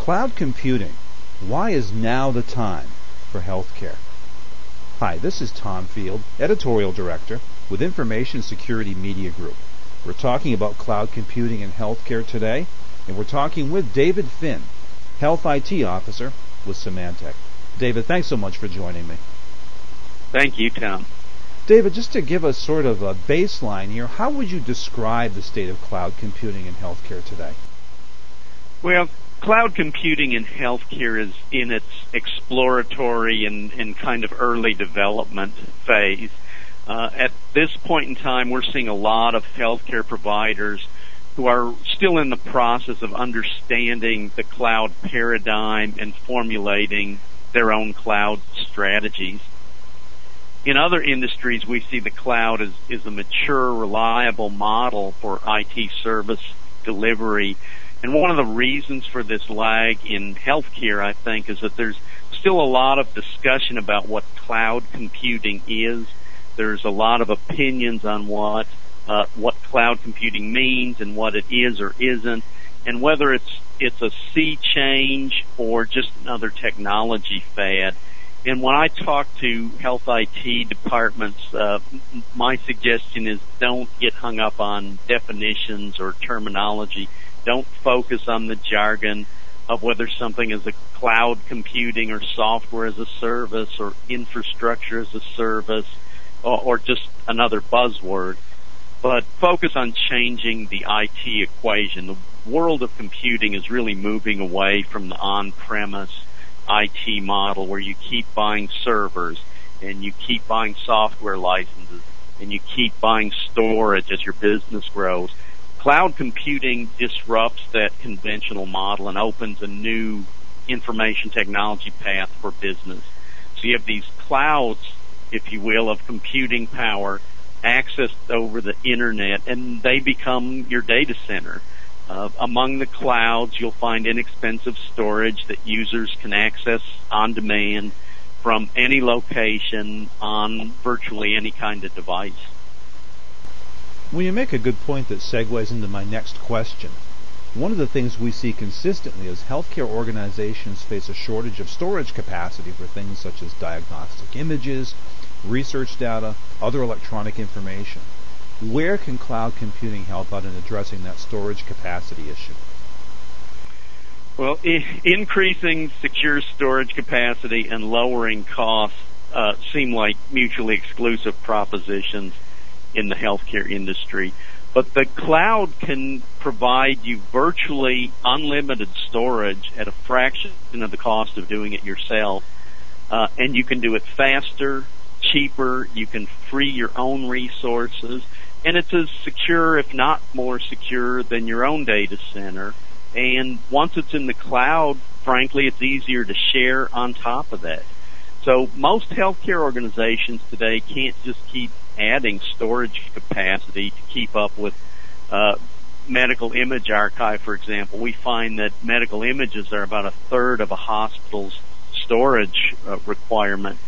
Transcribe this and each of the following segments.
Cloud computing. Why is now the time for healthcare? Hi, this is Tom Field, Editorial Director with Information Security Media Group. We're talking about cloud computing and healthcare today, and we're talking with David Finn, Health IT Officer with Symantec. David, thanks so much for joining me. Thank you, Tom. David, just to give us sort of a baseline here, how would you describe the state of cloud computing in healthcare today? Well, cloud computing in healthcare is in its exploratory and, and kind of early development phase. Uh, at this point in time, we're seeing a lot of healthcare providers who are still in the process of understanding the cloud paradigm and formulating their own cloud strategies. In other industries, we see the cloud as, as a mature, reliable model for IT service delivery. And one of the reasons for this lag in healthcare, I think, is that there's still a lot of discussion about what cloud computing is. There's a lot of opinions on what uh, what cloud computing means and what it is or isn't, and whether it's it's a sea change or just another technology fad. And when I talk to health IT departments, uh, my suggestion is don't get hung up on definitions or terminology. Don't focus on the jargon of whether something is a cloud computing or software as a service or infrastructure as a service or, or just another buzzword. But focus on changing the IT equation. The world of computing is really moving away from the on-premise IT model where you keep buying servers and you keep buying software licenses and you keep buying storage as your business grows. Cloud computing disrupts that conventional model and opens a new information technology path for business. So you have these clouds, if you will, of computing power accessed over the internet and they become your data center. Uh, among the clouds, you'll find inexpensive storage that users can access on demand from any location on virtually any kind of device. Well, you make a good point that segues into my next question. One of the things we see consistently is healthcare organizations face a shortage of storage capacity for things such as diagnostic images, research data, other electronic information. Where can cloud computing help out in addressing that storage capacity issue? Well, I- increasing secure storage capacity and lowering costs uh, seem like mutually exclusive propositions in the healthcare industry. But the cloud can provide you virtually unlimited storage at a fraction of the cost of doing it yourself. Uh, and you can do it faster, cheaper, you can free your own resources, and it's as secure, if not more secure, than your own data center. And once it's in the cloud, frankly, it's easier to share on top of that. So most healthcare organizations today can't just keep adding storage capacity to keep up with uh, medical image archive, for example. We find that medical images are about a third of a hospital's storage uh, requirement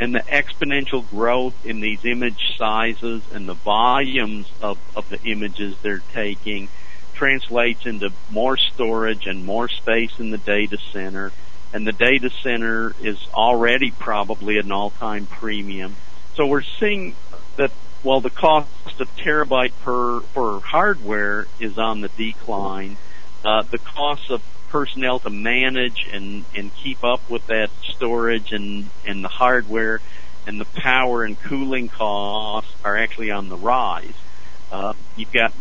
and the exponential growth in these image sizes and the volumes of, of the images they're taking translates into more storage and more space in the data center. And the data center is already probably at an all-time premium. So we're seeing that while the cost of terabyte per, per hardware is on the decline, uh, the cost of personnel to manage and, and keep up with that storage and, and the hardware and the power and cooling costs are actually on the rise. Uh, you've got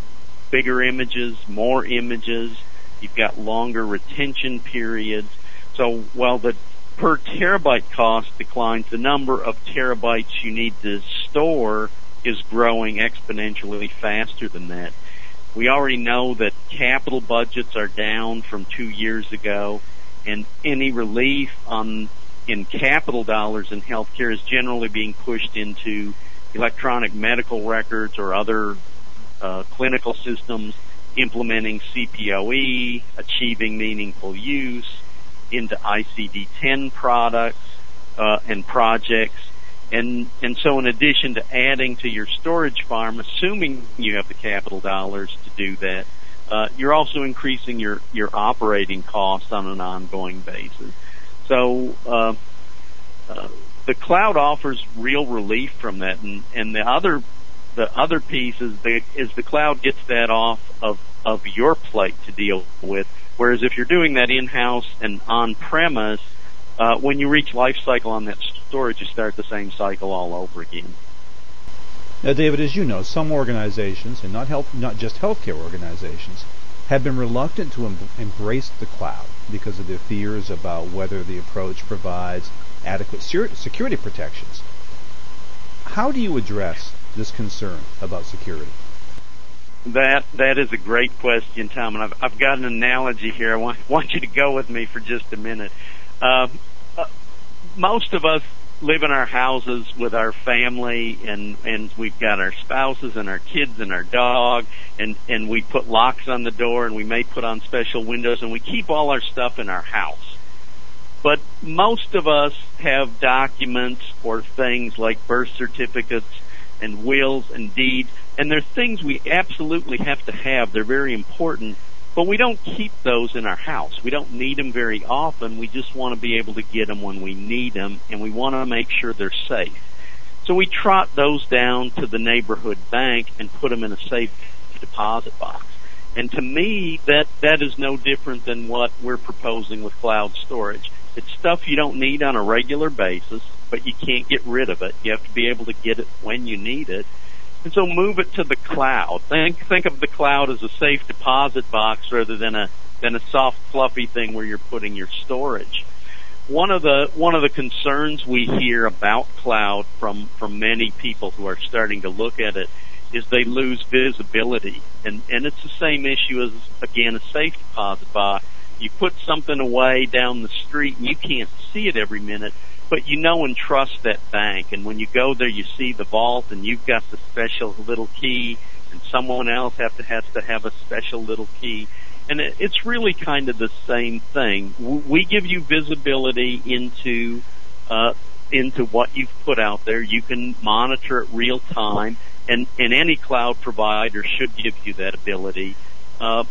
bigger images, more images, you've got longer retention periods. So while the per terabyte cost declines, the number of terabytes you need to store is growing exponentially faster than that. We already know that capital budgets are down from two years ago, and any relief on in capital dollars in healthcare is generally being pushed into electronic medical records or other uh, clinical systems implementing CPOE, achieving meaningful use, into ICD-10 products uh, and projects, and, and so in addition to adding to your storage farm, assuming you have the capital dollars to do that, uh, you're also increasing your your operating costs on an ongoing basis. So uh, uh, the cloud offers real relief from that, and and the other the other piece is the is the cloud gets that off of of your plate to deal with. Whereas if you're doing that in house and on premise, uh, when you reach life cycle on that storage, you start the same cycle all over again. Now, David, as you know, some organizations, and not health, not just healthcare organizations, have been reluctant to em- embrace the cloud because of their fears about whether the approach provides adequate security protections. How do you address this concern about security? That that is a great question, Tom, and I've I've got an analogy here. I want want you to go with me for just a minute. Uh, uh, most of us live in our houses with our family and and we've got our spouses and our kids and our dog and and we put locks on the door and we may put on special windows and we keep all our stuff in our house. But most of us have documents or things like birth certificates and wills and deeds and they're things we absolutely have to have. They're very important but we don't keep those in our house. We don't need them very often. We just want to be able to get them when we need them, and we want to make sure they're safe. So we trot those down to the neighborhood bank and put them in a safe deposit box. And to me, that, that is no different than what we're proposing with cloud storage. It's stuff you don't need on a regular basis, but you can't get rid of it. You have to be able to get it when you need it and so move it to the cloud. Think think of the cloud as a safe deposit box rather than a than a soft fluffy thing where you're putting your storage. One of the one of the concerns we hear about cloud from from many people who are starting to look at it is they lose visibility. And and it's the same issue as again a safe deposit box. You put something away down the street and you can't see it every minute but you know and trust that bank. And when you go there, you see the vault, and you've got the special little key, and someone else have to has to have a special little key. And it, it's really kind of the same thing. We give you visibility into uh, into what you've put out there. You can monitor it real time, and and any cloud provider should give you that ability. Uh,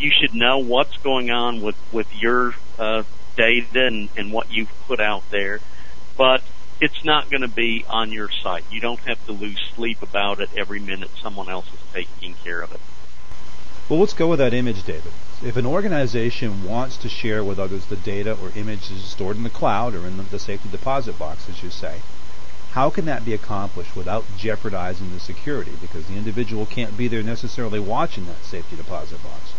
you should know what's going on with with your uh, data and, and what you've put out there but it's not going to be on your site. You don't have to lose sleep about it every minute someone else is taking care of it. Well, let's go with that image, David. If an organization wants to share with others the data or images stored in the cloud or in the, the safety deposit box, as you say, how can that be accomplished without jeopardizing the security? Because the individual can't be there necessarily watching that safety deposit box.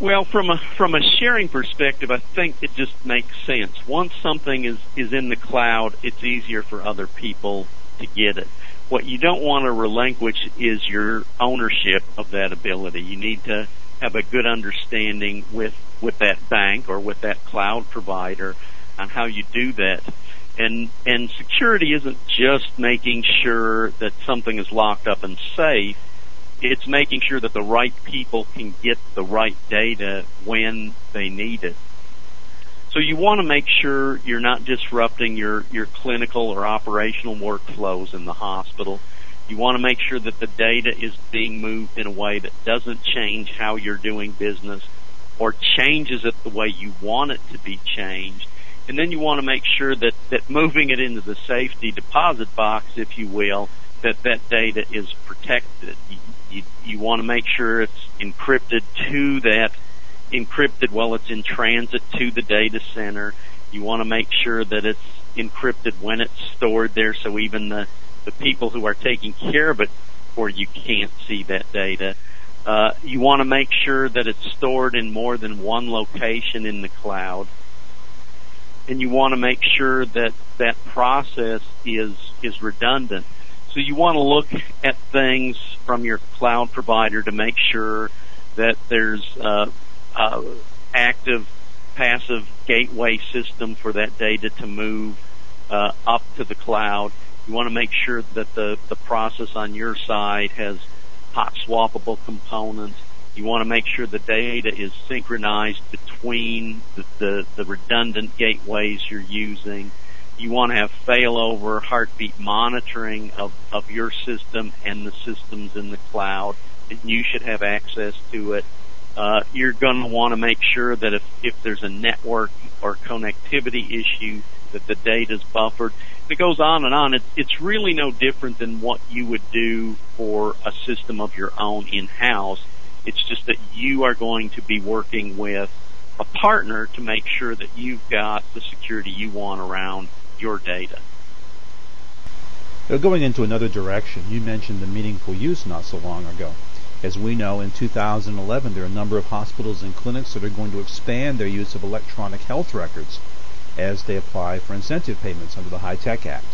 Well, from a from a sharing perspective, I think it just makes sense. Once something is is in the cloud, it's easier for other people to get it. What you don't want to relinquish is your ownership of that ability. You need to have a good understanding with with that bank or with that cloud provider on how you do that. And and security isn't just making sure that something is locked up and safe it's making sure that the right people can get the right data when they need it. So you want to make sure you're not disrupting your, your clinical or operational workflows in the hospital. You want to make sure that the data is being moved in a way that doesn't change how you're doing business or changes it the way you want it to be changed. And then you want to make sure that, that moving it into the safety deposit box, if you will, that that data is protected. You, you, want to make sure it's encrypted to that encrypted while it's in transit to the data center. You want to make sure that it's encrypted when it's stored there so even the, the people who are taking care of it for you can't see that data. Uh, you want to make sure that it's stored in more than one location in the cloud. And you want to make sure that that process is, is redundant. So you want to look at things from your cloud provider to make sure that there's active passive gateway system for that data to move uh, up to the cloud. You want to make sure that the, the process on your side has hot swappable components. You want to make sure the data is synchronized between the, the, the redundant gateways you're using. You want to have failover heartbeat monitoring of, of your system and the systems in the cloud. and you should have access to it. Uh, you're going to want to make sure that if, if there's a network or connectivity issue, that the data is buffered. It goes on and on. It, it's really no different than what you would do for a system of your own in-house. It's just that you are going to be working with a partner to make sure that you've got the security you want around your data. Now, going into another direction, you mentioned the meaningful use not so long ago. As we know, in 2011, there are a number of hospitals and clinics that are going to expand their use of electronic health records as they apply for incentive payments under the HITECH Act.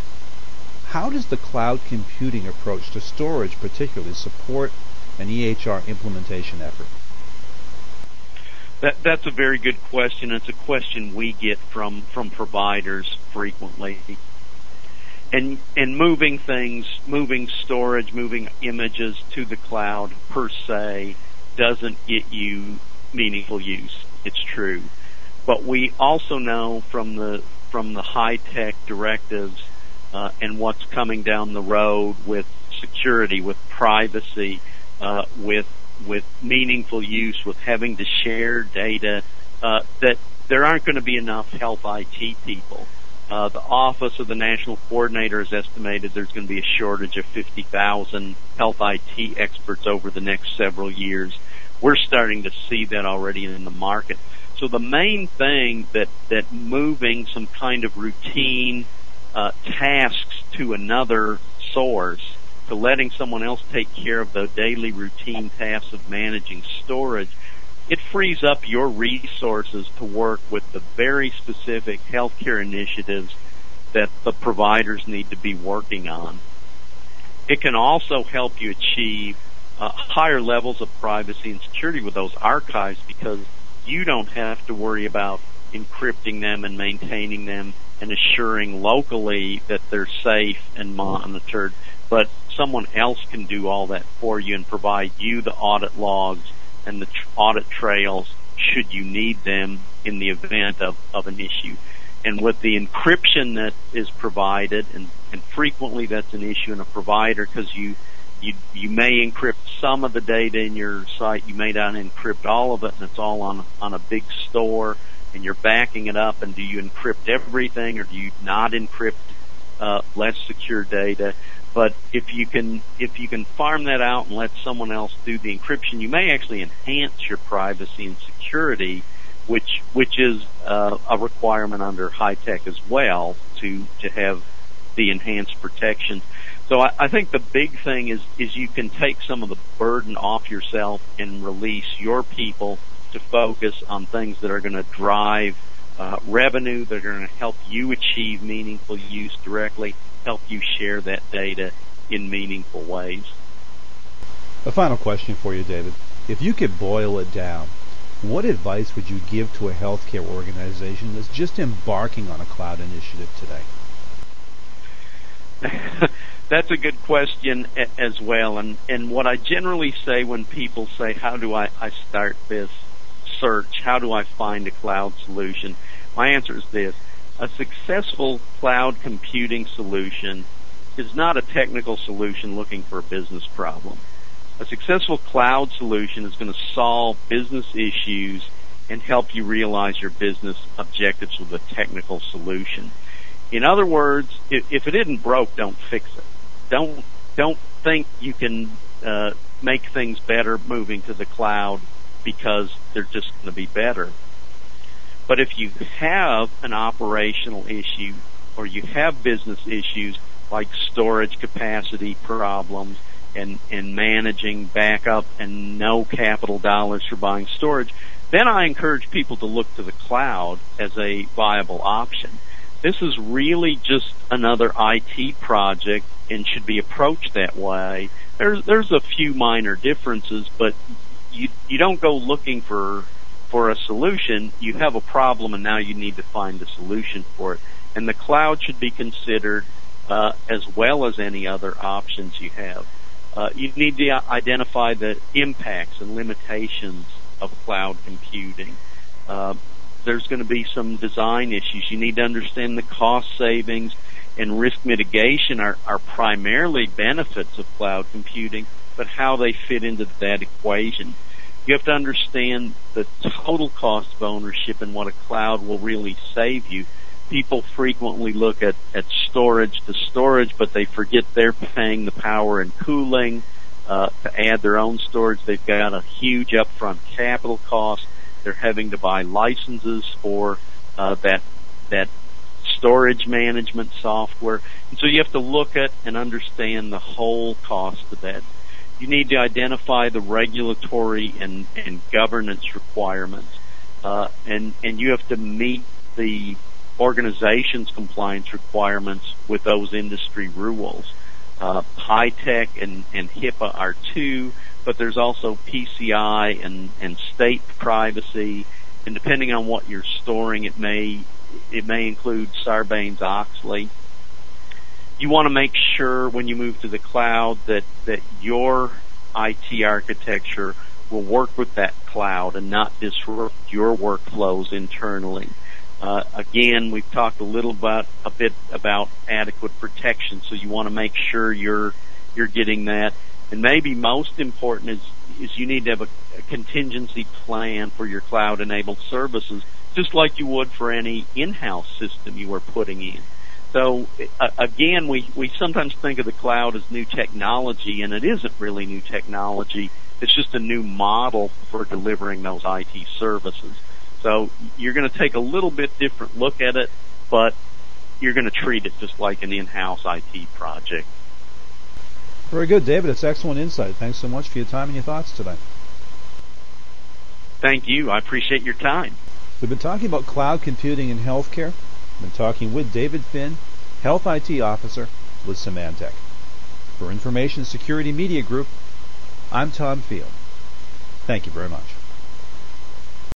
How does the cloud computing approach to storage particularly support an EHR implementation effort? That, that's a very good question. It's a question we get from, from providers frequently. And, and moving things, moving storage, moving images to the cloud per se doesn't get you meaningful use. It's true. But we also know from the, from the HITECH directives, uh, and what's coming down the road with security, with privacy, uh, with with meaningful use, with having to share data, uh, that there aren't going to be enough health IT people. Uh, the Office of the National Coordinator has estimated there's going to be a shortage of 50,000 health IT experts over the next several years. We're starting to see that already in the market. So the main thing that, that moving some kind of routine uh, tasks to another source to letting someone else take care of the daily routine tasks of managing storage, it frees up your resources to work with the very specific healthcare initiatives that the providers need to be working on. It can also help you achieve uh, higher levels of privacy and security with those archives because you don't have to worry about encrypting them and maintaining them and assuring locally that they're safe and monitored but someone else can do all that for you and provide you the audit logs and the tr- audit trails should you need them in the event of, of an issue. And with the encryption that is provided, and, and frequently that's an issue in a provider because you, you, you may encrypt some of the data in your site, you may not encrypt all of it, and it's all on, on a big store, and you're backing it up, and do you encrypt everything, or do you not encrypt uh, less secure data? But if you can if you can farm that out and let someone else do the encryption, you may actually enhance your privacy and security, which which is uh, a requirement under HITECH as well to to have the enhanced protection. So I, I think the big thing is is you can take some of the burden off yourself and release your people to focus on things that are going to drive uh, revenue, that are going to help you achieve meaningful use directly, help you share that data in meaningful ways. A final question for you, David. If you could boil it down, what advice would you give to a healthcare organization that's just embarking on a cloud initiative today? That's a good question as well. And, and what I generally say when people say, how do I, I start this search? How do I find a cloud solution? My answer is this a successful cloud computing solution is not a technical solution looking for a business problem. A successful cloud solution is going to solve business issues and help you realize your business objectives with a technical solution. In other words, if, it isn't broke, don't fix it. Don't don't think you can uh, make things better moving to the cloud because they're just going to be better. But if you have an operational issue or you have business issues like storage capacity problems and, and managing backup and no capital dollars for buying storage, then I encourage people to look to the cloud as a viable option. This is really just another IT project and should be approached that way. There's, there's a few minor differences, but you, you don't go looking for for a solution, you have a problem and now you need to find a solution for it. And the cloud should be considered uh, as well as any other options you have. Uh, you need to identify the impacts and limitations of cloud computing. Uh, there's going to be some design issues. You need to understand the cost savings and risk mitigation are, are primarily benefits of cloud computing, but how they fit into that equation. You have to understand the total cost of ownership and what a cloud will really save you. People frequently look at, at storage to storage, but they forget they're paying the power and cooling. Uh, to add their own storage, they've got a huge upfront capital cost. They're having to buy licenses for uh, that that storage management software. And so you have to look at and understand the whole cost of that. You need to identify the regulatory and, and governance requirements. Uh, and, and you have to meet the organization's compliance requirements with those industry rules. Uh, HITECH and, and HIPAA are two, but there's also PCI and, and state privacy. And depending on what you're storing, it may it may include Sarbanes-Oxley. You want to make sure when you move to the cloud that, that your IT architecture will work with that cloud and not disrupt your workflows internally. Uh, again, we've talked a little a bit about adequate protection, so you want to make sure you're you're getting that. And maybe most important is is you need to have a, a contingency plan for your cloud-enabled services just like you would for any in-house system you are putting in. So uh, again, we, we sometimes think of the cloud as new technology, and it isn't really new technology. It's just a new model for delivering those IT services. So you're going to take a little bit different look at it, but you're going to treat it just like an in-house IT project. Very good, David. It's excellent insight. Thanks so much for your time and your thoughts today. Thank you. I appreciate your time. We've been talking about cloud computing in healthcare. Been talking with David Finn, Health IT Officer with Symantec. For Information Security Media Group, I'm Tom Field. Thank you very much.